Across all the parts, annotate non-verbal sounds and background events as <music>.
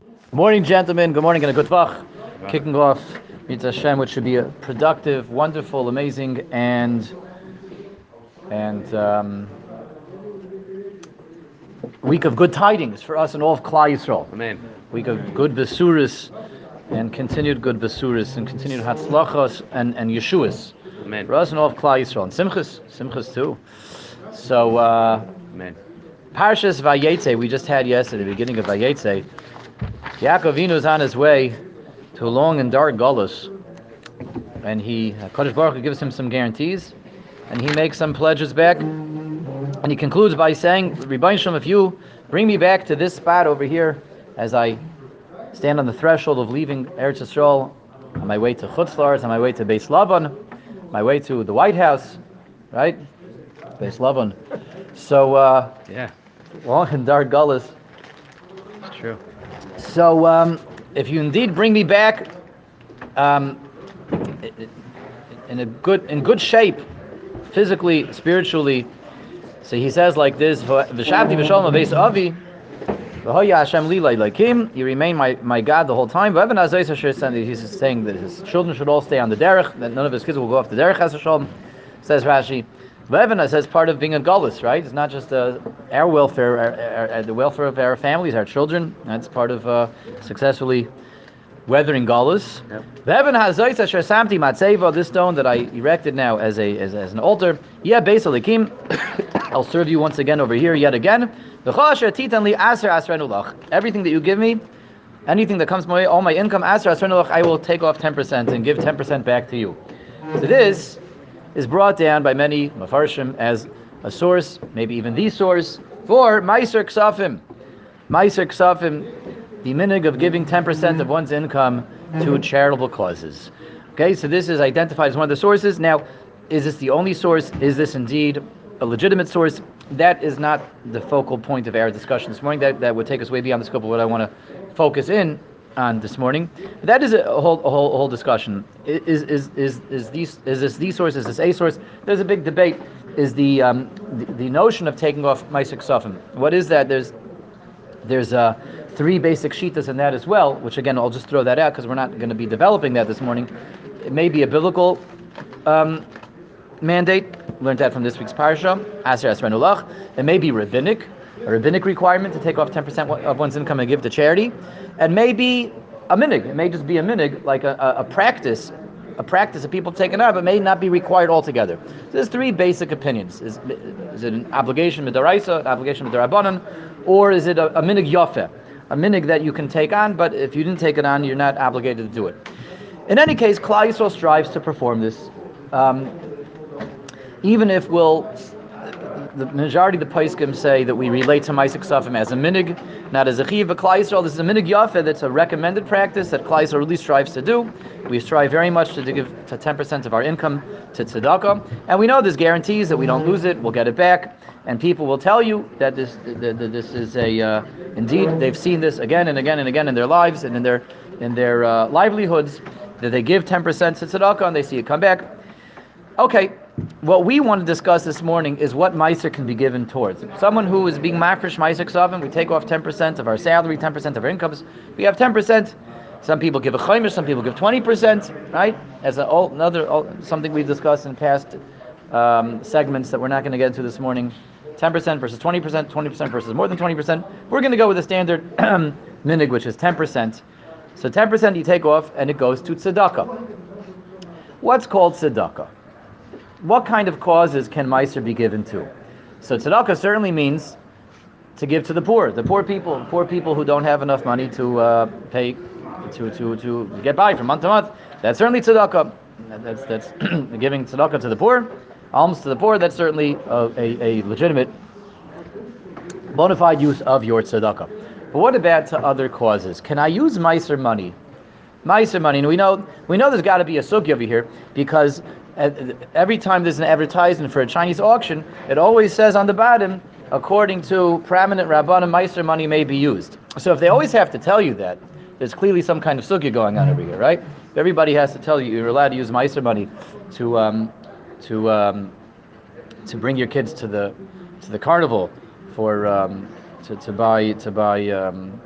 Good morning, gentlemen. Good morning and a good vach. Kicking off Mitzvah Hashem, which should be a productive, wonderful, amazing, and and um, week of good tidings for us and all of Klal Yisrael. Amen. Week of good besuris and continued good besuris and continued hatzlachos and and yeshuas Amen. for us and all of Klal Yisrael and simchas, simchas too. So. Uh, Amen. Parshas Vayetze, we just had yesterday, the beginning of Vayetze. Yaakov Avinu is on his way to a long and dark gullus, and he, Kodesh Baruch Hu gives him some guarantees, and he makes some pledges back, and he concludes by saying, Ribono Shel Olam, if you bring me back to this spot over here, as I stand on the threshold of leaving Eretz Yisrael, on my way to Chutz on my way to Beis Lavan, my way to the White House, right? Beis Lavan. So, uh, Yeah, long and dark gullus. So, um, if you indeed bring me back um, in a good in good shape, physically, spiritually, so he says like this: "V'shavti v'shalom aves avi, v'hoya Hashem li leikim." You remain my, my God the whole time. He's saying that his children should all stay on the derech. That none of his kids will go off the derech. Says Rashi. V'evan says part of being a gullus, right? It's not just uh, our welfare, our, our, the welfare of our families, our children. That's part of uh, successfully weathering galus. Yep. Ve'evan hazoyis asher samti matzeva, this stone that I erected now as a as, as an altar. Yeah, beis alikim. <coughs> I'll serve you once again over here, yet again. V'chol asher titan li aser asrenu. Everything that you give me, anything that comes my way, all my income, aser asrenu lach, I will take off 10% and give 10% back to you. So this is brought down by many mafarshim as a source, maybe even the source, for Meiser Ksafim. Meiser Ksafim, the minig of giving 10% of one's income to mm-hmm. charitable causes. Okay, so this is identified as one of the sources. Now, is this the only source? Is this indeed a legitimate source? That is not the focal point of our discussion this morning. That, that would take us way beyond the scope of what I want to focus in on this morning. That is a whole, a whole, a whole discussion. Is, is, is, is, these, is this the source? Is this a source? There's a big debate. Is the, um, the, the notion of taking off Meiser Ksafim. What is that? There's there's uh, three basic shitas in that as well, which again, I'll just throw that out because we're not going to be developing that this morning. It may be a biblical um, mandate. Learned that from this week's parsha. Aser Esrenulach. It may be rabbinic, a rabbinic requirement to take off 10% of one's income and give to charity. And maybe a minig. It may just be a minig, like a, a, a practice a practice that people take it out, but may not be required altogether. So there's three basic opinions. Is, is it an obligation midaraisa, an obligation midarabanan, or is it a, a minig yafeh, a minig that you can take on, but if you didn't take it on, you're not obligated to do it. In any case, Klal Yisrael strives to perform this, um, even if we'll the majority of the Paiskim say that we relate to Meiser Ksafim as a minig, not as a chiv. But Yisrael, this is a minig yafeh that's a recommended practice that Yisrael really strives to do. We strive very much to give to 10% of our income to tzedakah, and we know there's guarantees that we don't lose it, we'll get it back, and people will tell you that this that this is a uh, indeed they've seen this again and again and again in their lives and in their in their uh, livelihoods that they give 10% to tzedakah and they see it come back. Okay, what we want to discuss this morning is what Meiser can be given towards. Someone who is being mafresh Meiser Ksafim, we take off 10% of our salary, 10% of our incomes. We have 10%. Some people give a chaymish, some people give 20%, right? As a, another, something we've discussed in past um, segments that we're not going to get into this morning. 10% versus 20%, 20% versus more than 20%. We're going to go with the standard <clears throat> minig, which is 10%. So 10% you take off and it goes to tzedakah. What's called tzedakah? What kind of causes can Meiser be given to? So tzedakah certainly means to give to the poor, the poor people, poor people who don't have enough money to uh, pay, to, to, to get by from month to month. That's certainly tzedakah. That's, that's <clears throat> giving tzedakah to the poor, alms to the poor. That's certainly a, a, a legitimate, bona fide use of your tzedakah. But what about to other causes? Can I use Meiser money? Meiser money, and we know we know there's got to be a sugi over here because every time there's an advertisement for a Chinese auction, it always says on the bottom, according to prominent Rabbanim, Meiser money may be used. So if they always have to tell you that, there's clearly some kind of sugya going on over here, right? Everybody has to tell you you're allowed to use Meiser money to um, to um, to bring your kids to the to the carnival for um, to, to buy to buy um,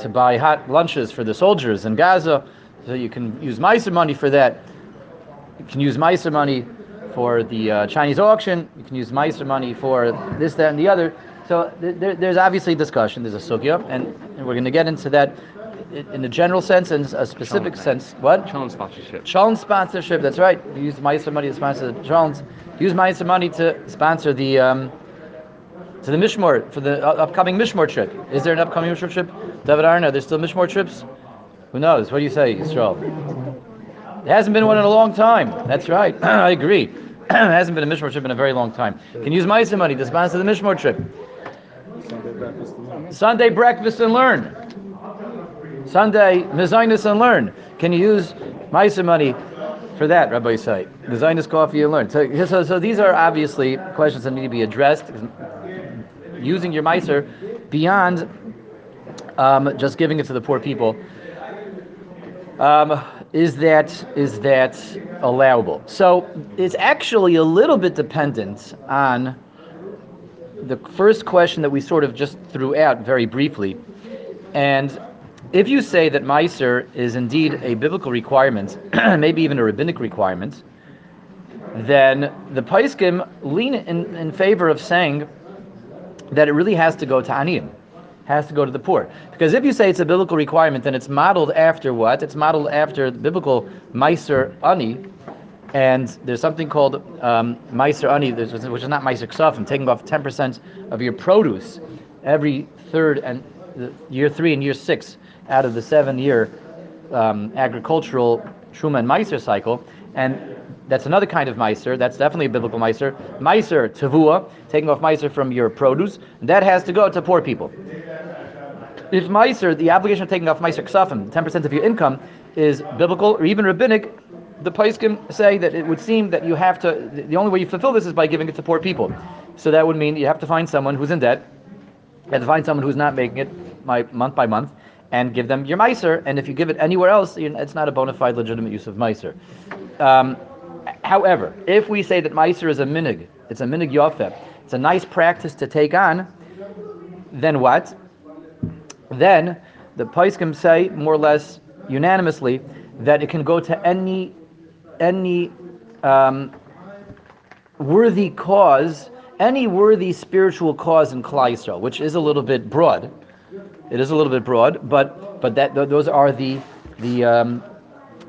to buy hot lunches for the soldiers in Gaza. So you can use Meiser money for that. You can use Meiser money for the uh, Chinese auction. You can use Meiser money for this, that, and the other. So th- there, there's obviously discussion. There's a sugya, and, and we're going to get into that in a general sense and a specific sense. What? Challenge sponsorship. Challenge sponsorship. That's right. You use Meiser money to sponsor the challenge. Use Meiser money to sponsor the um, to the Mishmor for the uh, upcoming Mishmor trip. Is there an upcoming Mishmor trip? David Arna, are there still Mishmor trips? Who knows? What do you say, Yisrael? There hasn't been one in a long time. That's right. <clears throat> I agree. <clears throat> there hasn't been a Mishmor trip in a very long time. Can you use Meiser money to sponsor the Mishmor trip. Sunday breakfast and lunch. Sunday breakfast and learn. Sunday Mizainis and learn. Can you use Meiser money for that, Rabbi Yisai? Mizainis coffee and learn. So, so, so these are obviously questions that need to be addressed. Using your Meiser beyond um, just giving it to the poor people. Um, is that is that allowable? So it's actually a little bit dependent on the first question that we sort of just threw out very briefly. And if you say that Meiser is indeed a biblical requirement, <clears throat> maybe even a rabbinic requirement, then the Paiskim lean in, in favor of saying that it really has to go to Aniyim, has to go to the poor. Because if you say it's a biblical requirement, then it's modeled after what? It's modeled after the biblical Meiser Ani, and there's something called um, Meiser Ani, which is not Meiser Ksafim, taking off 10% of your produce every third and year three and year six out of the seven year um, agricultural Truma and Meiser cycle. And that's another kind of Meiser. That's definitely a biblical Meiser. Meiser Tavua, taking off Meiser from your produce, that has to go to poor people. If Meiser, the obligation of taking off Meiser Ksafim, 10% of your income, is biblical or even rabbinic, the Paiskim say that it would seem that you have to, the only way you fulfill this is by giving it to poor people. So that would mean you have to find someone who's in debt, you have to find someone who's not making it by, month by month, and give them your Meiser. And if you give it anywhere else, it's not a bona fide legitimate use of Meiser. Um, however, if we say that Meiser is a minig, it's a minig yofeh, it's a nice practice to take on, then what? Then the Paiskim say more or less unanimously that it can go to any any um, worthy cause, any worthy spiritual cause in Klal Yisrael, which is a little bit broad. It is a little bit broad, but but that th- those are the the um,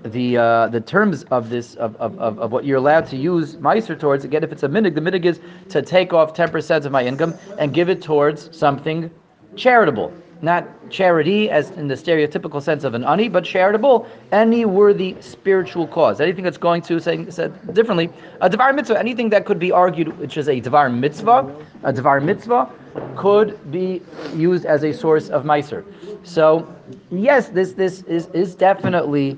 the uh, the terms of this of, of, of, of what you're allowed to use meiser towards. Again, if it's a minig, the minig is to take off ten percent of my income and give it towards something charitable, not charity as in the stereotypical sense of an ani, but charitable, any worthy spiritual cause, anything that's going to saying said differently, a devar mitzvah, anything that could be argued, which is a devar mitzvah, a devar mitzvah could be used as a source of meiser. So yes, this this is is definitely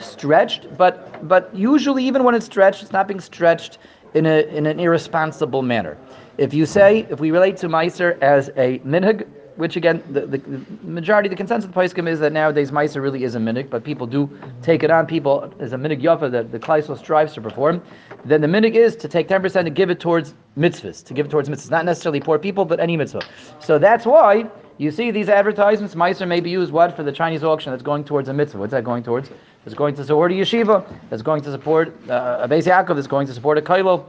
stretched, but but usually even when it's stretched, it's not being stretched in a in an irresponsible manner. If you say if we relate to Meiser as a minhag, which again the, the, the majority, the consensus of the Paiskim is that nowadays Meiser really is a minhag, but people do take it on. People as a minhag yafa that the Klal Yisrael strives to perform. Then the minhag is to take ten percent and give it towards mitzvahs, to give it towards mitzvahs, not necessarily poor people, but any mitzvah. So that's why you see these advertisements. Meiser may be used what for the Chinese auction that's going towards a mitzvah. What's that going towards? It's going to support a yeshiva. It's going to support uh, a Beis Yaakov. It's going to support a kailo.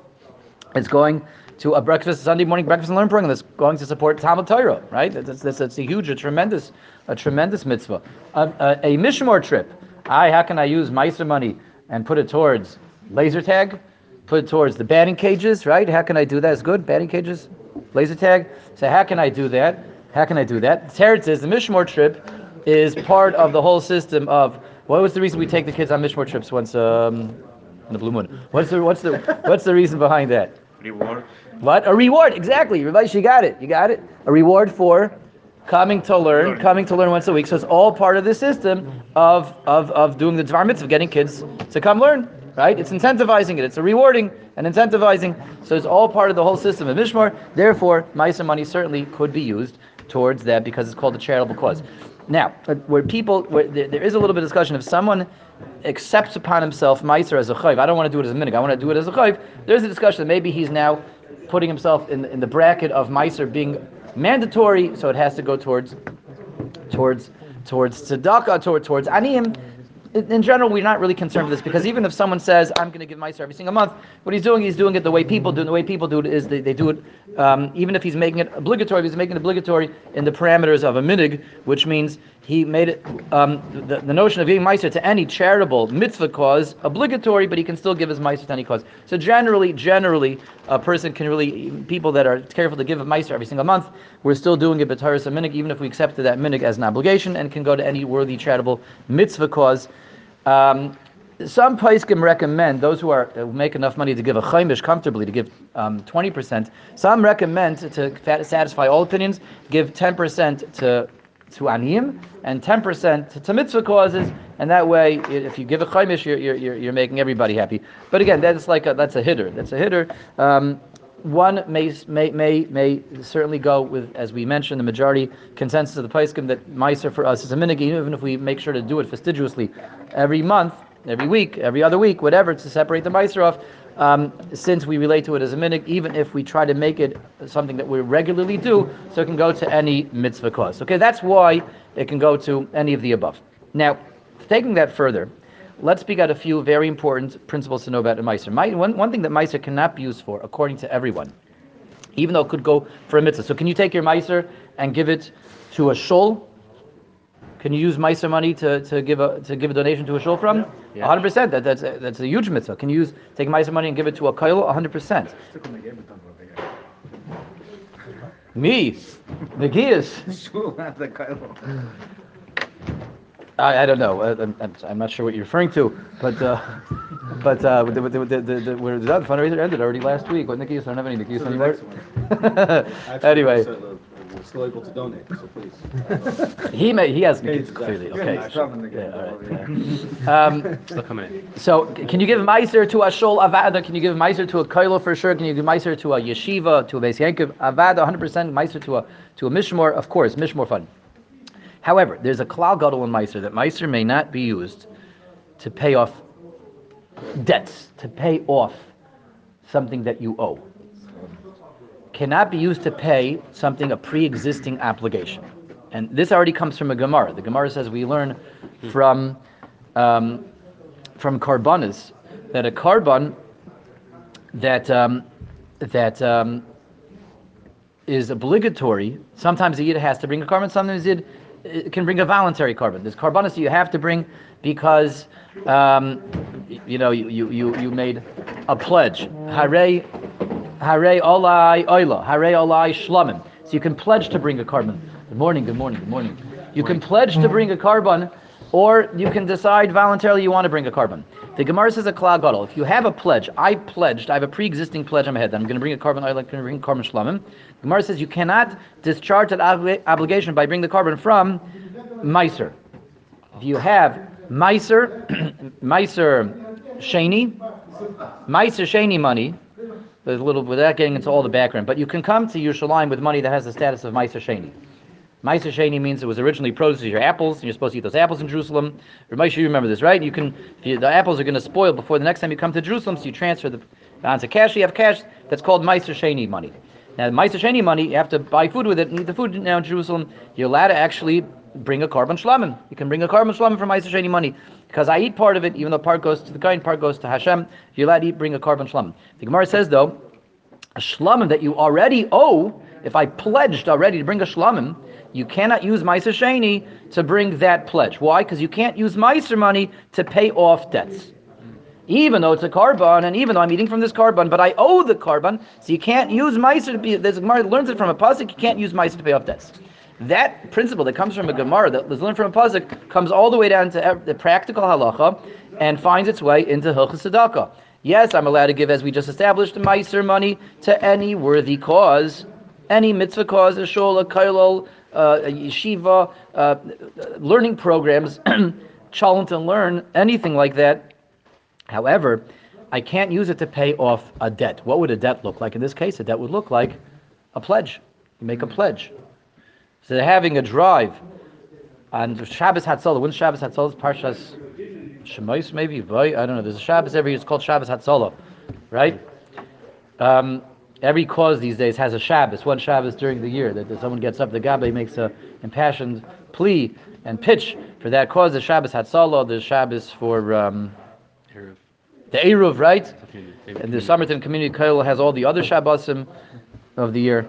It's going to a breakfast Sunday morning breakfast and learn program that's going to support Talmud Torah. Right? That's, a huge, a tremendous, a tremendous mitzvah. A, a, a mishmor trip. I how can I use Meiser money and put it towards laser tag? Put it towards the batting cages. Right? How can I do that? It's good. Batting cages, laser tag. So how can I do that? How can I do that? Teretz says the Mishmor trip is part of the whole system of what was the reason we take the kids on Mishmor trips once um, in the blue moon? What's the what's the what's the reason behind that? Reward. What a reward! Exactly, Rabbi, you got it. You got it. A reward for coming to learn, coming to learn once a week. So it's all part of the system of of, of doing the Dvar Mitzvah, getting kids to come learn. Right? It's incentivizing it. It's a rewarding and incentivizing. So it's all part of the whole system of Mishmar. Therefore, Meiser money certainly could be used towards that because it's called a charitable cause. Now, where people, where there, there is a little bit of discussion, if someone accepts upon himself Meiser as a chayv, I don't want to do it as a minig, I want to do it as a chayv, there's a discussion that maybe he's now putting himself in, in the bracket of Meiser being mandatory, so it has to go towards towards towards tzedakah, toward, towards aniyim. In general, we're not really concerned with this because even if someone says, I'm going to give Meiser every single month, what he's doing, he's doing it the way people do. And the way people do it is they, they do it, um, even if he's making it obligatory, he's making it obligatory in the parameters of a minig, which means he made it, um, the, the notion of giving Meiser to any charitable mitzvah cause obligatory, but he can still give his Meiser to any cause. So generally, generally, a person can really, people that are careful to give a Meiser every single month, we're still doing it b'taris a minig, even if we accepted that minig as an obligation and can go to any worthy charitable mitzvah cause. Um, some paiskim recommend those who are who make enough money to give a chaimish comfortably to give um, twenty percent. Some recommend to, to satisfy all opinions, give ten percent to to aniyim and ten percent to, to mitzvah causes, and that way, if you give a chaimish, you're, you're, you're, making everybody happy. But again, that's like a, that's a hitter. That's a hitter. Um, one may, may may may certainly go with, as we mentioned, the majority consensus of the Paiskim that Meiser for us is a minig, even if we make sure to do it fastidiously every month, every week, every other week, whatever, to separate the Meiser off. Um, since we relate to it as a minig, even if we try to make it something that we regularly do, so it can go to any mitzvah cause. Okay, that's why it can go to any of the above. Now, taking that further, let's speak out a few very important principles to know about a Meiser. Mi- One, one thing that Meiser cannot be used for, according to everyone, even though it could go for a mitzvah. So can you take your Meiser and give it to a shul? Can you use Meiser money to, to give a to give a donation to a shul from? Yeah. 100%. That, that's, a, that's a huge mitzvah. Can you use take Meiser money and give it to a koil? 100%. Me, the gears. I, I don't know. Uh, I'm, I'm, I'm not sure what you're referring to, but uh, but uh, the, the, the, the, the, where the fundraiser ended already last week. What Nikias? I don't have any Nikias anymore. next <laughs> Actually, anyway, so, We're still able to donate, so please. <laughs> he may he has Pages, Nikias clearly. actually. Okay. Yeah, sure. probably Yeah, Nikias, all right, probably. yeah. <laughs> Um, Still coming in. So, c- can you give Meiser to a Shol Avada? Can you give Meiser to a Koilo for sure? Can you give Meiser to a Yeshiva, to a Beis Yankov? Avada, 100%. Meiser to a, to a Mishmor, of course, Mishmor fun. However, there's a Klal Gadol in Meiser that Meiser may not be used to pay off debts, to pay off something that you owe. Cannot be used to pay something, a pre existing obligation. And this already comes from a Gemara. The Gemara says we learn from. Um, from Karbanis that a korban that um, that um, is obligatory. Sometimes the yid has to bring a korban. Sometimes the yid uh, can bring a voluntary korban. There's carbonis you have to bring because um, you know you, you, you, you made a pledge. Hare Hare olai oila. Hare olai shlamim. So you can pledge to bring a korban. Good morning. Good morning. Good morning. You can pledge to bring a korban, or you can decide voluntarily you want to bring a korban. The Gemara says a klal gadol. If you have a pledge, I pledged. I have a pre-existing pledge on my head that I'm going to bring a korban. I'm going to bring korban shlamim. The Gemara says you cannot discharge that obli- obligation by bringing the korban from meiser. If you have meiser, <clears throat> meiser sheni, meiser sheni money. A little without getting into all the background, but you can come to Yerushalayim with money that has the status of meiser sheni. Meiser Sheni means it was originally produce your apples, and you're supposed to eat those apples in Jerusalem. Ramesha, you remember this, right? You can, you, the apples are going to spoil before the next time you come to Jerusalem, so you transfer the onto cash. You have cash that's called Meiser Sheni money. Now, Meiser Sheni money, you have to buy food with it, and eat the food now in Jerusalem. You're allowed to actually bring a korban shlamim. You can bring a korban shlamim from Meiser Sheni money because I eat part of it, even though part goes to the guy and part goes to Hashem. You're allowed to eat, bring a korban shlamim. The Gemara says though, a shlamim that you already owe, if I pledged already to bring a shlamim, you cannot use Meiser Sheni to bring that pledge. Why? Because you can't use Meiser money to pay off debts. Even though it's a korban, and even though I'm eating from this korban, but I owe the korban, so you can't use Meiser to be, there's a learns it from a pasuk, you can't use Meiser to pay off debts. That principle that comes from a Gemara, that was learned from a pasuk, comes all the way down to the practical halacha, and finds its way into Hilchas Tzedakah. Yes, I'm allowed to give, as we just established, Meiser money to any worthy cause, any mitzvah cause, a shul, a kailol, uh, a yeshiva, uh, learning programs, <clears throat> chalent and learn, anything like that. However, I can't use it to pay off a debt. What would a debt look like? In this case, a debt would look like a pledge. You make a pledge. So they're having a drive on Shabbos Hatzalah. When's Shabbos Hatzalah? It's Parshas Shemais, maybe? I don't know. There's a Shabbos every year. It's called Shabbos Hatzalah, right? Um, every cause these days has a Shabbos, one Shabbos during the year that that someone gets up, the Gabbai makes a impassioned plea and pitch for that cause, the Shabbos Hatzalah, the Shabbos for um, the Eruv, right? And the. Somerton Community Kollel has all the other Shabbosim of the year.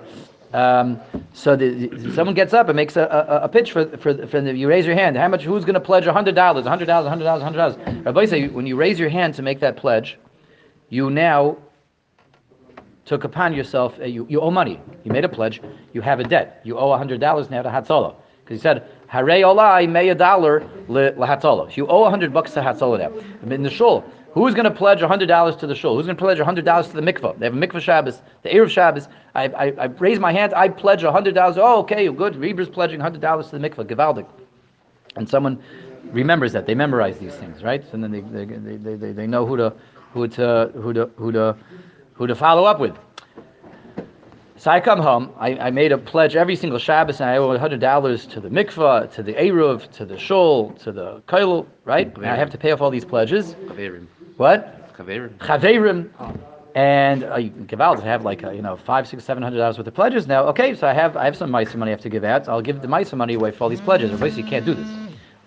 Um, so the, the- someone gets up and makes a, a, a pitch for, for, for the, you raise your hand. How much? Who's going to pledge hundred dollars? Hundred dollars? Hundred dollars? Hundred dollars? Rabbi say when you raise your hand to make that pledge, you now took upon yourself. Uh, you, you owe money. You made a pledge. You have a debt. You owe hundred dollars now to Hatzalah because he said. Hare olai may a dollar lahatzalah. So you owe hundred bucks to Hatzalah now. In the shul, who's going to pledge a hundred dollars to the shul? Who's going to pledge a hundred dollars to the mikvah? They have a mikvah Shabbos, the erev Shabbos. I, I, I raise my hand. I pledge a hundred dollars. Oh, okay, you're good. Reber's pledging hundred dollars to the mikvah. Givaldik. And someone remembers that. They memorize these things, right? And then they they, they, they, they, they know who to who to who to who to who to follow up with. So I come home. I, I made a pledge every single Shabbos, and I owe hundred dollars to the mikvah, to the eruv, to the shul, to the koil, right? And I have to pay off all these pledges. Chaverim. What? Chaverim. Chaverim. And uh, you can give out. I have like uh, you know five, six, seven hundred dollars worth of pledges now. Okay, so I have I have some mice money I have to give out. I'll give the mice money away for all these pledges. Everybody, you can't do this.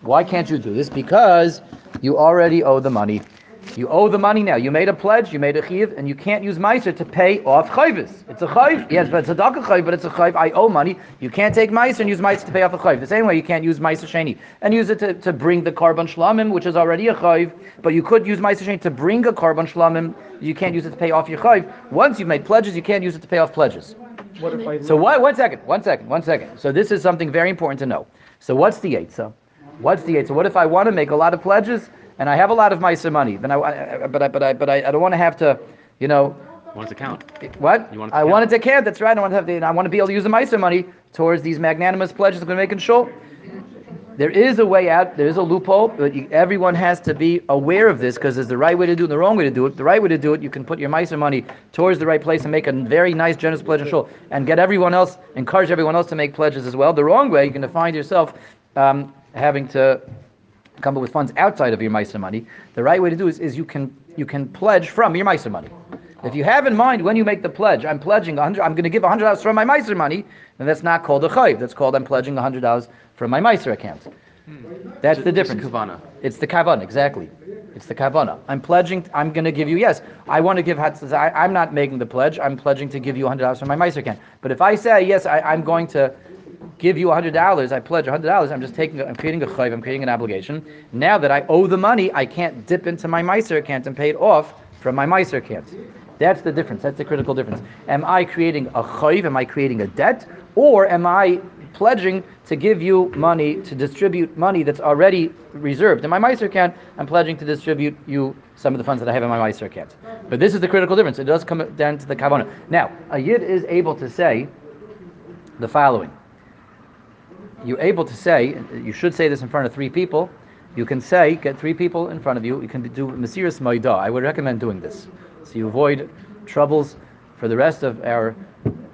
Why can't you do this? Because you already owe the money. You owe the money now. You made a pledge, you made a chiv, and you can't use meiser to pay off chayvis. It's a chayv, yes, but it's a daka chayv, but it's a chayv. I owe money. You can't take meiser and use meiser to pay off a chayv. The same way you can't use meiser sheni and use it to, to bring the korban shlamim, which is already a chayv, but you could use meiser sheni to bring a korban shlamim. You can't use it to pay off your chayv. Once you've made pledges, you can't use it to pay off pledges. What if I? So what, one second, one second, one second. So this is something very important to know. So what's the eitzah? What's the eitzah? What if I want to make a lot of pledges and I have a lot of mice money, then I, I- but I, but I, but I, I don't want to have to, you know, Want to count? what? You want I count. want it to count. That's right. I want to have the, I want to be able to use the mice money towards these magnanimous pledges I'm going to make in shul. There is a way out. There is a loophole, but you, everyone has to be aware of this because there's the right way to do it and the wrong way to do it. The right way to do it, you can put your mice money towards the right place and make a very nice, generous pledge in shul, and get everyone else, encourage everyone else to make pledges as well. The wrong way, you're going to find yourself um, having to come up with funds outside of your Meiser money. The right way to do is, is you can you can pledge from your Meiser money. If you have in mind when you make the pledge, I'm pledging 100, I'm going to give hundred dollars from my Meiser money, then that's not called a chayv. That's called I'm pledging hundred dollars from my Meiser account. Hmm. That's the difference. Kavana. It's the kavanah, exactly. It's the kavanah. I'm pledging. I'm going to give you. Yes, I want to give. I, I'm not making the pledge. I'm pledging to give you hundred dollars from my Meiser account. But if I say yes, I, I'm going to give you hundred dollars. I pledge hundred dollars. I'm just taking. I'm creating a chayv. I'm creating an obligation. Now that I owe the money, I can't dip into my Meiser account and pay it off from my Meiser account. That's the difference. That's the critical difference. Am I creating a chayv? Am I creating a debt? Or am I pledging to give you money to distribute money that's already reserved in my Meiser account? I'm pledging to distribute you some of the funds that I have in my Meiser account. But this is the critical difference. It does come down to the kavanah. Now, a yid is able to say the following. You're able to say, you should say this in front of three people. You can say, get three people in front of you. You can do Mesiris Maida. I would recommend doing this. So you avoid troubles for the rest of our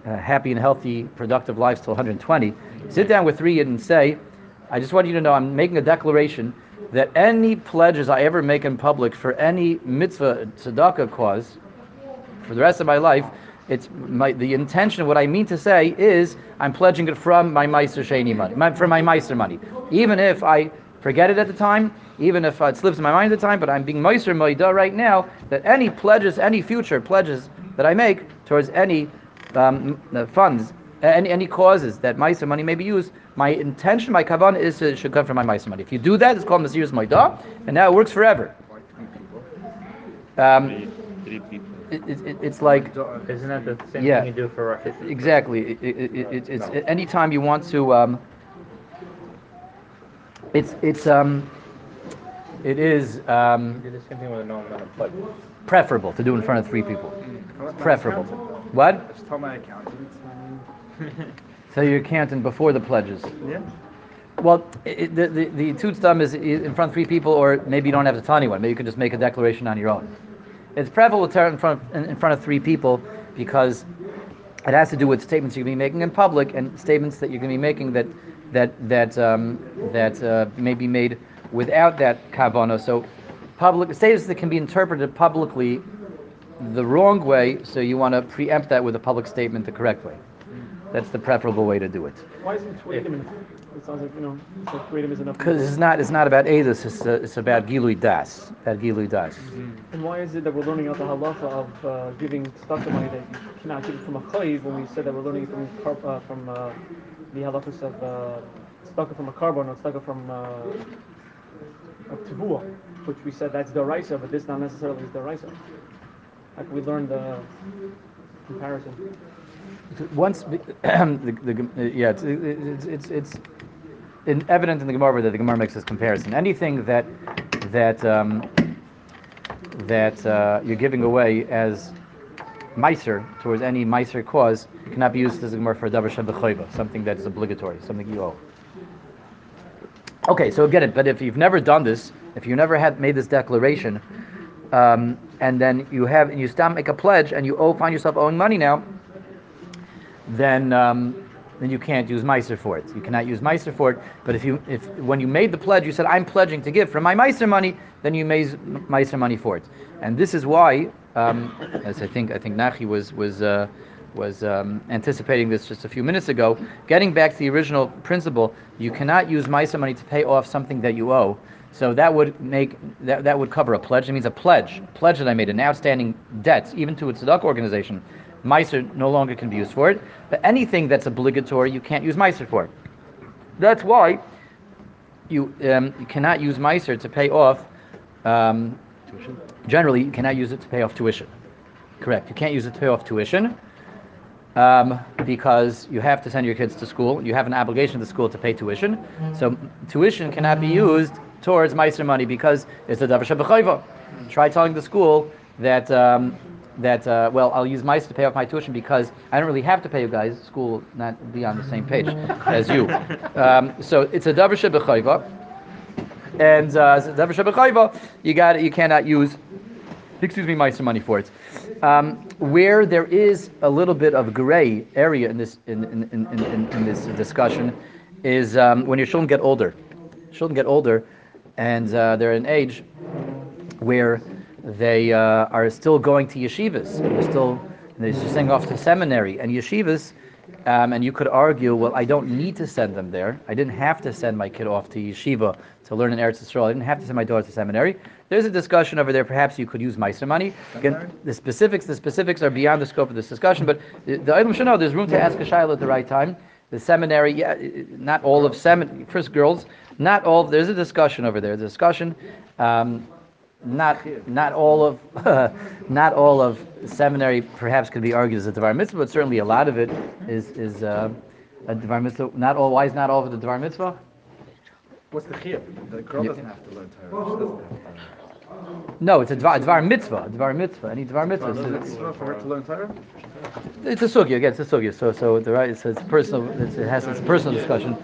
uh, happy and healthy, productive lives till 120. Sit down with three and say, I just want you to know I'm making a declaration that any pledges I ever make in public for any mitzvah tzedakah cause, for the rest of my life, it's my the intention. What I mean to say is, I'm pledging it from my Meiser Sheni money, my, from my Meiser money, even if I forget it at the time, even if uh, it slips in my mind at the time. But I'm being Mesiris Moida right now that any pledges, any future pledges that I make towards any um, uh, funds, any any causes that Meiser money may be used, my intention, my kavan is to, it should come from my Meiser money. If you do that, it's called Mesiris Moida, and now it works forever. Um, Three people. It, it, it- it's like Isn't that the same Yeah. thing you do for Rosh Exactly. It, it, it, it, it's anytime you want to. Um, it's it's um, it is um, You do the same thing with a normal amount of pledge. preferable to do in front of three people. Preferable. What? Just tell my accountant. <laughs> So you're counting before the pledges. Yeah. Well, it, the the the tooth thumb is in front of three people, or maybe you don't have to tell anyone. Maybe you can just make a declaration on your own. It's preferable to it in front of, in, front of three people because it has to do with statements you're going to be making in public and statements that you're going to be making that that that um, that uh, may be made without that kavana. So, public statements that can be interpreted publicly the wrong way. So you want to preempt that with a public statement the correct way. That's the preferable way to do it. Why isn't enough? It sounds like, you know, it's like Tweedum is enough. Because it's not, it's not about Edus, it's, uh, it's about Gilui Das. About Gilui Das. And why is it that we're learning out the halacha of uh, giving stock money that you cannot give it from a chayiv when we said that we're learning from uh, from uh, the halachas of uh, stock from a korban or stock from uh, of tivua, which we said that's the raisa, but this not necessarily is the raisa. Like we learned the comparison. Once, <clears throat> the, the, yeah, it's, it's, it's, it's in, evident in the Gemara that the Gemara makes this comparison. Anything that that um, that uh, you're giving away as miser towards any miser cause cannot be used as a Gemara for a davar something that is obligatory, something you owe. Okay, so get it. But if you've never done this, if you never had made this declaration, um, and then you have and you stop make a pledge and you owe find yourself owing money now, then um, then you can't use Meiser for it. You cannot use Meiser for it. But if you if when you made the pledge, you said I'm pledging to give from my Meiser money, then you made Meiser money for it. And this is why, um, as I think I think Nachi was was. Uh, was um, anticipating this just a few minutes ago. Getting back to the original principle, you cannot use Meiser money to pay off something that you owe. So that would make that, that would cover a pledge. It means a pledge, pledge that I made, an outstanding debt, even to a tzedakah organization. Meiser no longer can be used for it. But anything that's obligatory, you can't use Meiser for. That's why you um, you cannot use Meiser to pay off. Um, generally, you cannot use it to pay off tuition. Correct. You can't use it to pay off tuition um, because you have to send your kids to school. You have an obligation to the school to pay tuition. So tuition cannot be used towards Meiser money because it's a davar. Try telling the school that um, that uh, well, I'll use mice to pay off my tuition because I don't really have to pay you guys. School not be on the same page <laughs> as you. Um, so it's a davar shabachayva, and uh, davar shabachayva. You got you cannot use excuse me, Meiser money for it. Um, where there is a little bit of gray area in this in, in, in, in, in this discussion is um, when your children get older. Children get older, and uh, they're in age where they uh, are still going to yeshivas. They're still they're sending off to seminary and yeshivas. Um, and you could argue, well, I don't need to send them there. I didn't have to send my kid off to yeshiva to learn in Eretz Yisrael. I didn't have to send my daughter to seminary. There's a discussion over there. Perhaps you could use Meiser money. Again, the specifics, the specifics are beyond the scope of this discussion. But the, the item should know there's room to ask a shaila at the right time. The seminary, yeah, not all of seminary. First, girls, not all. There's a discussion over there. The discussion. Um, not not all of <laughs> not all of seminary perhaps could be argued as a devar mitzvah, but certainly a lot of it is is uh, a devar mitzvah. Not all. Why is not all of the devar mitzvah? What's the chiyuv? The girl doesn't have to learn Torah. She doesn't have to learn. No, it's a devar, a devar mitzvah. A devar mitzvah. Any devar mitzvah. It's It's, for her to learn Torah? it's a sugya. Again, it's a sugya. So so the right. It's, it's personal. It's, it has it's a personal discussion.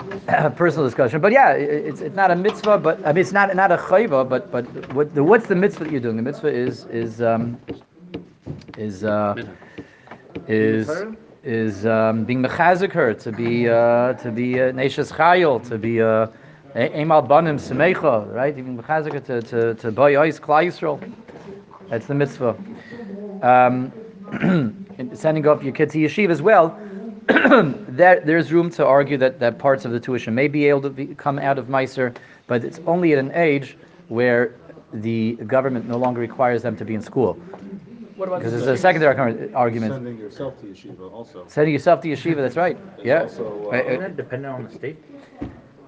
<coughs> personal discussion, but yeah, it's, it's not a mitzvah, but I mean it's not not a chayva, but but what the, what's the mitzvah that you're doing? The mitzvah is is um, is uh, is is um, being mechazik her to be uh, to be uh, chayil to be uh, emal banim semecha right even mechazik her to to to buy ice klai Yisrael. That's the mitzvah. Um, <clears throat> sending off your kids to yeshiva as well. <clears throat> there, there's room to argue that, that parts of the tuition may be able to be, come out of Meiser, but it's only at an age where the government no longer requires them to be in school. What about Because the there's a secondary ar- argument. Sending yourself to yeshiva also. Sending yourself to yeshiva, that's right. Yeah. also, uh, Uh, Isn't that dependent on the state?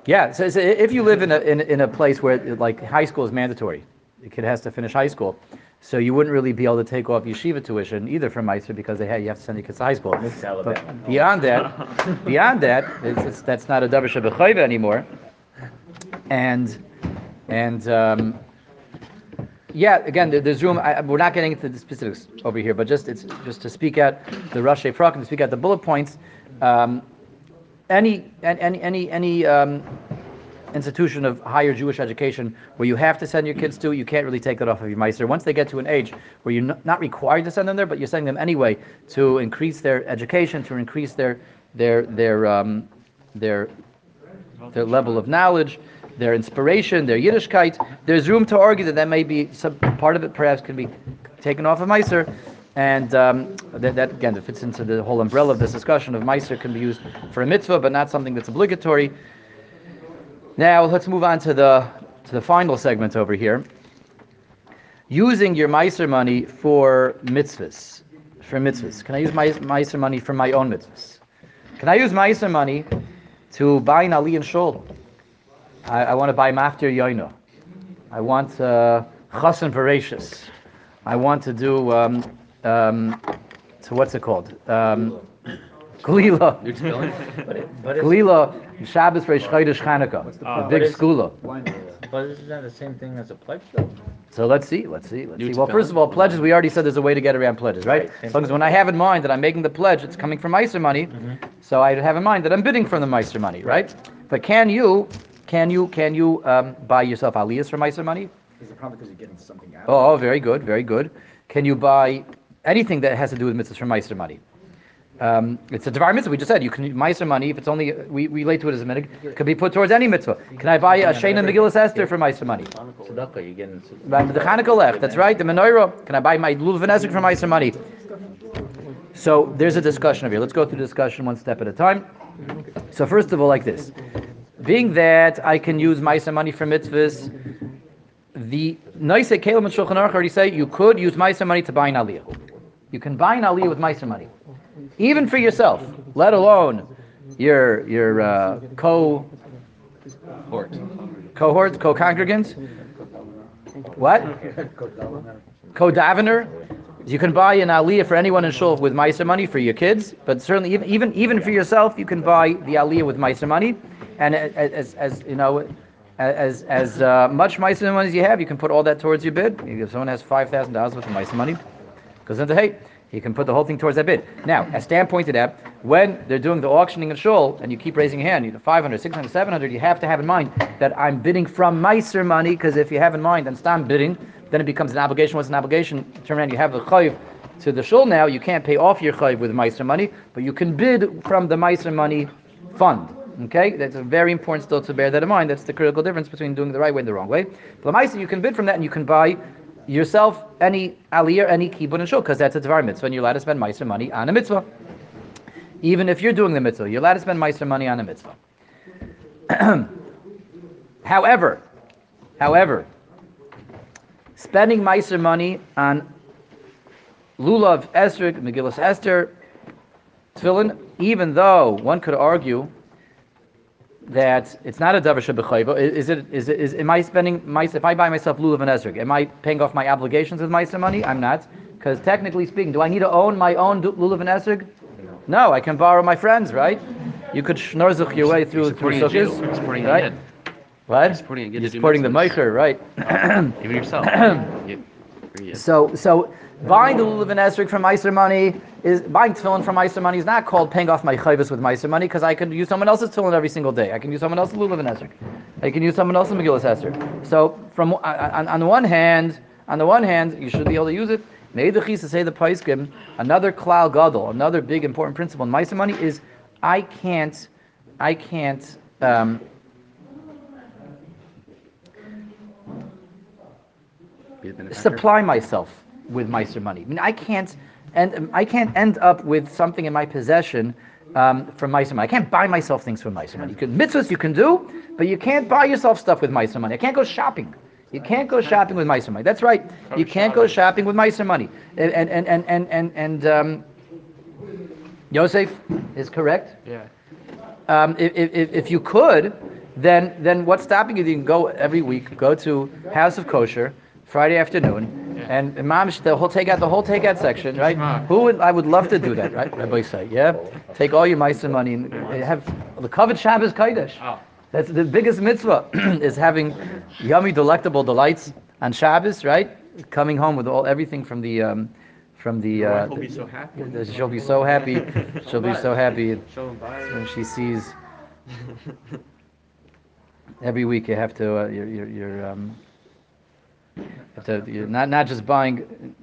yeah, so, so if you live in a, in, in a place where like high school is mandatory, the kid has to finish high school, so you wouldn't really be able to take off yeshiva tuition either from Meiser because they had, you have to send your kids to high school. But beyond that, <laughs> beyond that, it's, it's, that's not a davar shabachayva anymore. And and um, yeah, again, there, there's room. I, we're not getting into the specifics over here, but just it's just to speak out the Rosh Frak and to speak out the bullet points. Um, any any any any um, institution of higher Jewish education where you have to send your kids to, you can't really take that off of your meiser. Once they get to an age where you're not- required to send them there, but you're sending them anyway to increase their education, to increase their their their um, their their level of knowledge, their inspiration, their Yiddishkeit. There's room to argue that that may be some part of it perhaps can be taken off of Meiser, And um, that, that again that fits into the whole umbrella of this discussion of Meiser can be used for a mitzvah, but not something that's obligatory. Now let's move on to the to the final segment over here. Using your Meiser money for mitzvahs, for mitzvahs. Can I use my Meiser money for my own mitzvahs? Can I use Meiser money to buy an Ali and Shul? I, I want to buy Maftir Yoino. I want uh, Chassan Bereishis. I want to do, um, um, what's it called? Um, Galila. Galila, Shabbos for Chodesh Chanukah. Oh, a big but it's- skula. But isn't that the same thing as a pledge, though? So let's see, let's see, let's New see. Well, first of all, pledges, we already said there's a way to get around pledges, right? Right. As long as when I have in mind that I'm making the pledge, it's coming from Meiser money, so I have in mind that I'm bidding from the Meiser money, right? But can you, can you, can you um, buy yourself aliyahs from Meiser money? Is it probably because you're getting something out? Oh, oh, very good, very good. Can you buy anything that has to do with mitzvahs from Meiser money? Um, it's a devar mitzvah. We just said you can Meiser money if it's only we, we relate to it as a minute. It could be put towards any mitzvah. Can I buy a Shana Megillas Esther for Meiser money? The Hanukkah left. That's right. The menorah. Can I buy my lulav and esrog from Meiser money? So there's a discussion over here. Let's go through the discussion one step at a time. So first of all, like this: being that I can use Meiser money for mitzvahs, the Nosei Keilim and Shulchan Aruch already say you could use Meiser money to buy an aliyah. You can buy an aliyah with Meiser money, even for yourself, let alone your your uh, co cohorts, co-congregants. What? Co-davener. You can buy an aliyah for anyone in shul with Meiser money for your kids, but certainly even even, even for yourself, you can buy the aliyah with Meiser money, and as, as you know, as as uh, much Meiser money as you have, you can put all that towards your bid. If someone has five thousand dollars worth of Meiser money, goes into hey, you can put the whole thing towards that bid. Now, as Stan pointed out, when they're doing the auctioning of shul, and you keep raising your hand, you know, 500, 600, 700, you have to have in mind that I'm bidding from Meiser money, because if you have in mind and Stan bidding, then it becomes an obligation. What's an obligation? Turn around, you have a chayiv to the shul now, you can't pay off your chayiv with Meiser money, but you can bid from the Meiser money fund. Okay, that's a very important still to bear that in mind. That's the critical difference between doing the right way and the wrong way. Meiser, you can bid from that, and you can buy yourself any aliyah, any kibbud and shul, because that's a devar mitzvah, and you're allowed to spend Meiser money on a mitzvah. Even if you're doing the mitzvah, you're allowed to spend Meiser money on a mitzvah. <clears throat> however, however, spending Meiser money on lulav, esrog, Megillas Esther, tefillin, even though one could argue that it's not a davar shebechayva, is it? Is it? Is am I spending my? If I buy myself lulav and esrog, am I paying off my obligations with Meiser money? I'm not, because technically speaking, do I need to own my own lulav and esrog? No, I can borrow my friends, right? You could schnorzuch your way through through sukkahs, right? What? supporting You're supporting the meicher, right? Even yourself. <clears throat> you. So, so buying the lulav and esrog from Meiser money is buying tefillin from Meiser money is not called paying off my chayvus with Meiser money because I can use someone else's tefillin every single day. I can use someone else's lulav and esrog. I can use someone else's Megillas Esther. So, from on, on the one hand, on the one hand, you should be able to use it. Maybe the chisa say the paiskim. Another klal gadol, another big important principle in Meiser money is I can't, I can't. Um, Be a benefactor. supply myself with Meiser money. I mean, I can't, and I can't end up with something in my possession um, from Meiser money. I can't buy myself things from Meiser money. You can mitzvahs you can do, but you can't buy yourself stuff with Meiser money. I can't go shopping. You can't go shopping with Meiser money. That's right. You can't go shopping with Meiser money. And and and and and and, um, Yosef is correct. Yeah. Um, if, if, if you could, then then what's stopping you? You can go every week, go to House of Kosher Friday afternoon. And Imam the whole take out the whole takeout section, right? Who would I would love to do that, right? Rabbi say, yeah, take all your mice and money and have the covered Shabbos Kodesh. Oh. That's the biggest mitzvah <clears throat> is having yummy, delectable delights on Shabbos, right? Coming home with all everything from the um, from the. Uh, will be so happy. <laughs> She'll be so happy. She'll be so happy Show him by. when she sees <laughs> every week you have to uh, you're, you're, you're um to you're not not just buying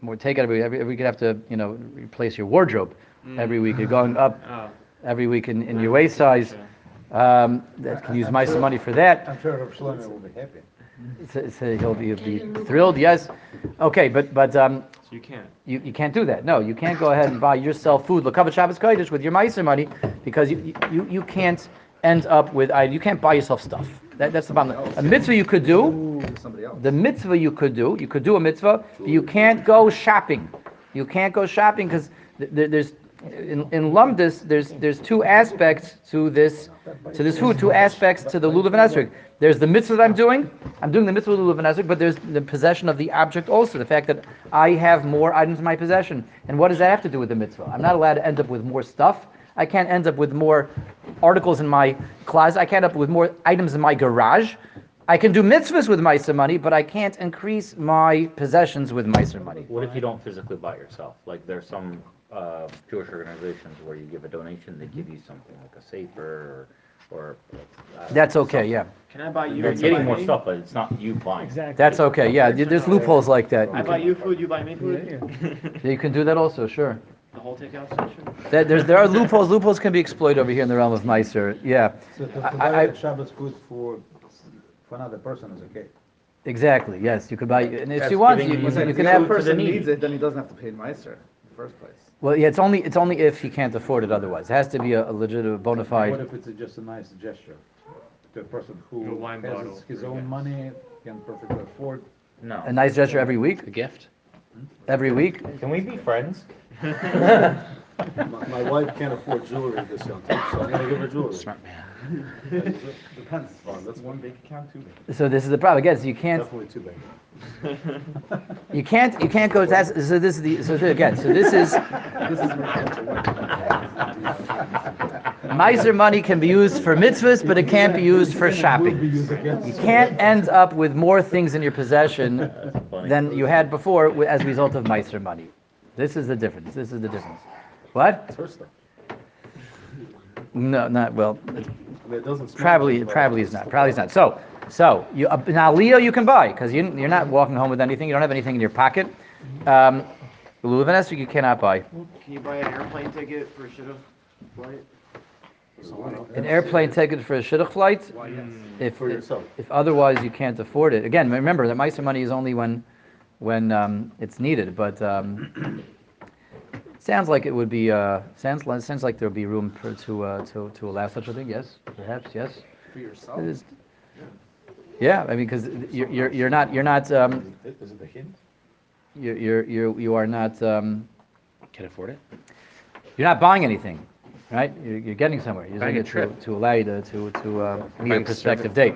more take out every every week you have to you know replace your wardrobe every week you're going up <laughs> Oh. every week in, in your waist size um, that can use my some money for that I'm sure Rav will be happy. So, so he'll be, be thrilled. Yes. Okay, but but um, So you can't. you, you can't do that. No, you can't go ahead and buy yourself food. Look up at Shabbos Kodesh with your Meiser money because you, you, you can't end up with I- you can't buy yourself stuff. That, that's the bottom. line. A mitzvah you could do. The mitzvah you could do. You could do a mitzvah. But you can't go shopping. You can't go shopping because th- th- there's in, in lumdis there's there's two aspects to this to this food. Two aspects to the lulav and esrog. There's the mitzvah that I'm doing. I'm doing the mitzvah of lulav and esrog, but there's the possession of the object also. The fact that I have more items in my possession. And what does that have to do with the mitzvah? I'm not allowed to end up with more stuff. I can't end up with more articles in my closet. I can't end up with more items in my garage. I can do mitzvahs with Meiser money, but I can't increase my possessions with Meiser money. What if you don't physically buy it yourself? Like there's some uh, Jewish organizations where you give a donation, they give you something like a sefer or, or uh, That's okay, yeah. Can I buy you? You're getting more me? stuff, but it's not you buying. Exactly. That's okay, yeah. There's loopholes like that. I buy you food, you buy me food. Yeah, you can do that also, sure. The whole takeout section. There, there's, there are loopholes. Loopholes can be exploited over here in the realm of Meiser. Yeah, So to I- to I- buy Shabbos food for, for another person is okay. exactly. Yes, you could buy, and if That's you want, you, you- you, you If can the have. person need. needs it, then he doesn't have to pay Meiser in the first place. Well, yeah, it's only it's only if he can't afford it. Otherwise, it has to be a, a legitimate bona fide. What if it's just a nice gesture to a person A who wine has bottle his- his own gas. money, can perfectly afford? No. A nice gesture every week. A gift? Every week. Can we be friends? My, <laughs> my wife can't afford jewelry this young time, so I'm gonna give her jewelry. Smart man. <laughs> Depends, Vaughn, that's one bank account, two bank, So this is the problem. Again, so you can't definitely two bank. you can't you can't go. That's, so this is the so th- again. So this is This is my Meiser money can be used for mitzvahs, but it can't be used for shopping. You can't end up with more things in your possession than you had before wi- as a result of Meiser money. This is the difference. This is the difference. What? It's her stuff. No, not well. It doesn't Probably, good, probably is not. Probably is not. So, so you uh, now Leo you can buy because you you're not walking home with anything. You don't have anything in your pocket. Um, Lulav and Esrog you cannot buy. Can you buy an airplane ticket for a shidduch flight? An airplane ticket for a shidduch flight. Why, yes. If, For yourself. if otherwise you can't afford it. Again, remember that Meiser money is only when when um, it's needed. But um, sounds like it would be uh, sounds sounds like there would be room for to uh, to to allow such a thing. Yes, perhaps. Yes. For yourself? Is- Yeah, I mean, because you're, you're you're not you're not um, Is it the hint? you're you're you're you are not um, Can afford it? you're not buying anything, right? You're, you're getting somewhere. You're using a it to, to allow you to to, to uh, meet a prospective date.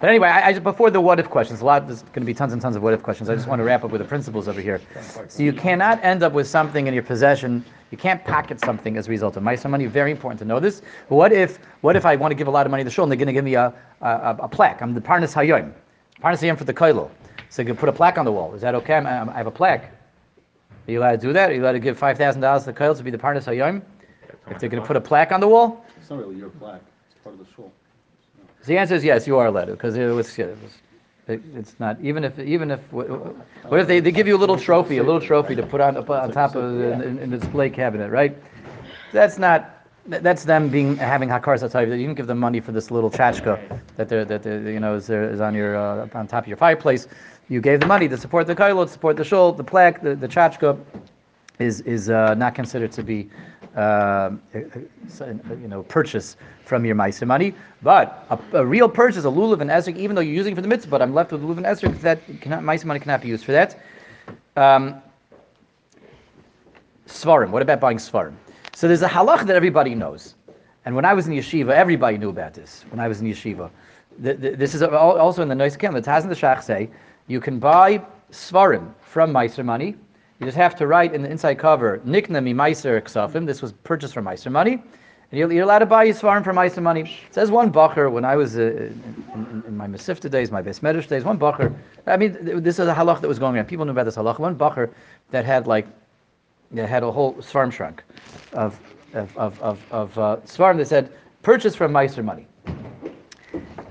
But anyway, I, I just, before the what if questions, a lot there's going to be tons and tons of what if questions. I just want to wrap up with the principles over here. So you cannot end up with something in your possession. You can't pocket something as a result of Meiser money. Very important to know this. What if what if I want to give a lot of money to the shul and they're going to give me a, a, a, plaque? I'm the Parnas Hayoim. Parnas Hayoim for the Kailo. So you can put a plaque on the wall. Is that okay? I'm, I'm- I have a plaque. Are you allowed to do that? Are you allowed to give five thousand dollars to the Kailo to be the Parnas Hayoim? If they're going to put a plaque on the wall? It's not really your plaque, it's part of the shul. So the answer is yes, you are allowed to, because it was, it was, it, it's not, even if, even if, what what if they, they give you a little trophy, a little trophy to put on, on top of, the- in, in the display cabinet, right? That's not, that's them being, having hakaras hatov, you didn't give them money for this little tchotchke that they're, that they're, you know, is there, is on your, uh, on top of your fireplace. You gave the money to support the kailo, to support the shul, the plaque, the, the tchotchke is is uh, not considered to be, uh, you know, purchase from your ma'aser money. But a, a real purchase, a lulav and esrog, even though you're using it for the mitzvah, but I'm left with lulav and esrog, that cannot, ma'aser money cannot be used for that. Um, svarim. What about buying svarim? So there's a halach that everybody knows, and when I was in yeshiva, everybody knew about this. When I was in yeshiva, the, the, this is also in the Nosei Keilim. The Taz and the Shach say you can buy svarim from ma'aser money. You just have to write in the inside cover, Nikna mi meiser ksafim. This was purchased from meiser money. And you're, you're allowed to buy your svarim from meiser money. It says one bacher, when I was uh, in, in, in my Mesifta days, my Beis Medrash days, one bacher, I mean, this is a halach that was going around. People knew about this halach. One bacher that had like, that had a whole svarim shrunk of, of, of, of, of uh, svarim that said, purchased from meiser money.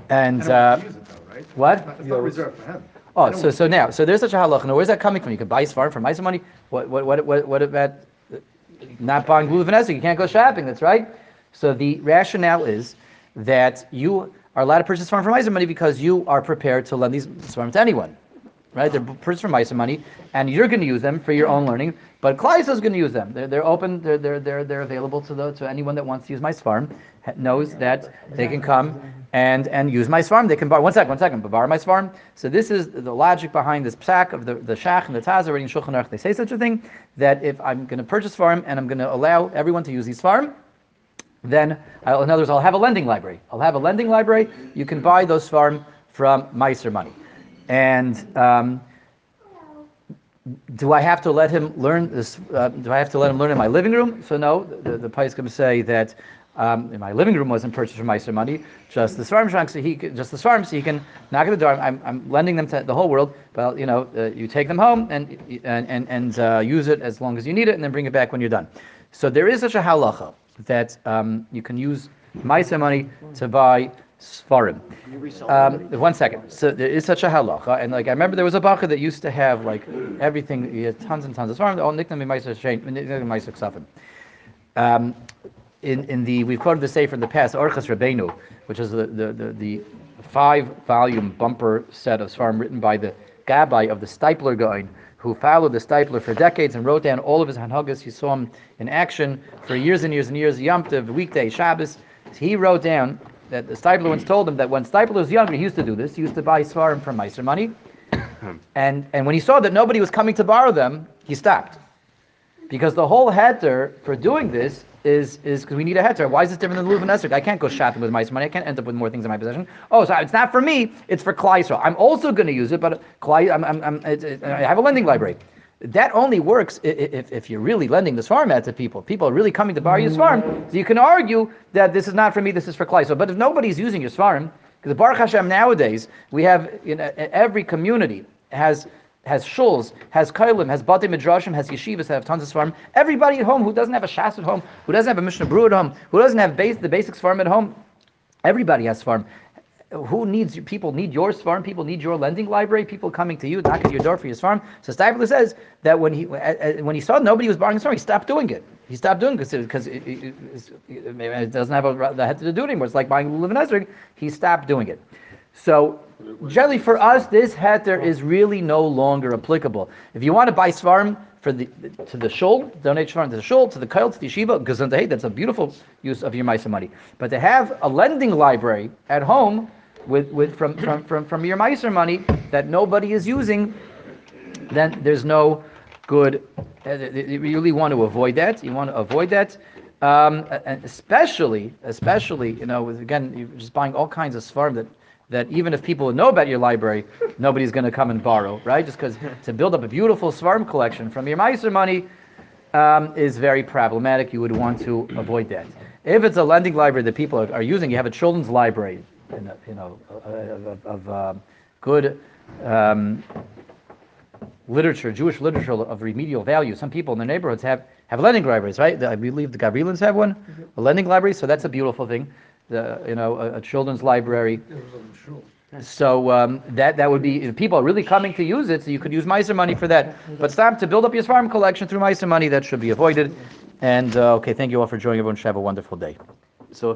And, uh, it though, right? what? It's not- It's not reserved for him. Oh, so so now, so there's such a halacha. Now, where's that coming from? You can buy svarim from Meiser money. What what what what what about uh, not buying lulav and? You can't go shopping. That's right. So the rationale is that you are allowed to purchase svarim for Meiser money because you are prepared to lend these svarim to anyone. Right? They're purchased for Meiser money, and you're going to use them for your own learning. But Kleis is going to use them. They're, they're open. They're, they're, they're, they're available to the to anyone that wants to use my svarim knows that they can come and and use my svarim. They can borrow. One second, one second. Borrow my svarim. So this is the logic behind this psak of the the shach and the taz in Shulchan Aruch. They say such a thing that if I'm going to purchase svarim and I'm going to allow everyone to use these svarim, then I'll, in other words, I'll have a lending library. I'll have a lending library. You can buy those svarim from Meiser money, and um, do I have to let him learn this? Uh, do I have to let him learn in my living room? So no, the, the is going to say that um, my living room wasn't purchased from Meiser money, just the svarim shank, so he just the svarim, so he can knock at the door. I'm, I'm lending them to the whole world. Well, you know, uh, you take them home and and and, and uh, use it as long as you need it, and then bring it back when you're done. So there is such a halacha that um, you can use Meiser money to buy Svarim. Um, one second. So there is such a halacha, and like I remember there was a bacha that used to have like everything, he had tons and tons of Svarim, all nickname Meiser Shein, Meiser Ksafim. Um, in, in the we've quoted the Sefer in the past, Orchas Rabbeinu, which is the, the, the, the five volume bumper set of Svarim written by the Gabbai of the Stipler Gaon, who followed the Stipler for decades and wrote down all of his Hanhagas. He saw him in action for years and years and years, Yom Tov, weekday, Shabbos. He wrote down that the Stipler once told him that when Stipler was younger, he used to do this. He used to buy Svarim from Meiser money. <coughs> and, and when he saw that nobody was coming to borrow them, he stopped. Because the whole heter for doing this is is because we need a heter. Why is this different than Lulav and Esrog? I can't go shopping with my money. I can't end up with more things in my possession. Oh, so it's not for me. It's for Klal Yisrael. I'm also going to use it, but Klal, I'm, I'm, I'm, I have a lending library. That only works if, if, you're really lending this svarim out to people. People are really coming to borrow your svarim. So you can argue that this is not for me. This is for Yisrael. But if nobody's using your svarim, because the Baruch Hashem nowadays we have in every community has has shuls, has kailim, has bate midrashim, has yeshivas that have tons of svarim. Everybody at home who doesn't have a shas at home, who doesn't have a mishnah berurah at home, who doesn't have base, the basic svarim at home, everybody has svarim. Who needs people need your svarim? People need your lending library. People coming to you, knocking at your door for your svarim. So Stipler says that when he uh, uh, when he saw nobody was borrowing his svarim, he stopped doing it. He stopped doing it because it, it, it, it, doesn't have a, the head to do it anymore. It's like buying lulav and esrog. He stopped doing it. So generally for us, this heter is really no longer applicable. If you want to buy svarim for the to the shul, donate svarim to the shul, to the kail, to the yeshiva, gesundheit, that's a beautiful use of your Meiser money. But to have a lending library at home with, with from, from, from, from your Meiser money that nobody is using, then there's no good. Uh, you really want to avoid that. You want to avoid that. Um, and especially, especially, you know, with, again, you're just buying all kinds of svarim that that even if people know about your library, nobody's going to come and borrow, right? Just because to build up a beautiful Svarim collection from your Meiser money um, is very problematic. You would want to avoid that. If it's a lending library that people are, are using, you have a children's library, you know, of, of um, good um, literature, Jewish literature of remedial value. Some people in their neighborhoods have, have lending libraries, right? I believe the Gabrielans have one, a lending library, so that's a beautiful thing the, you know, a, a children's library. So um, that that would be people are really coming to use it. So you could use Meiser money for that. But stop to build up your svarim collection through Meiser money. That should be avoided. And uh, okay, thank you all for joining. Everyone should have a wonderful day. So. If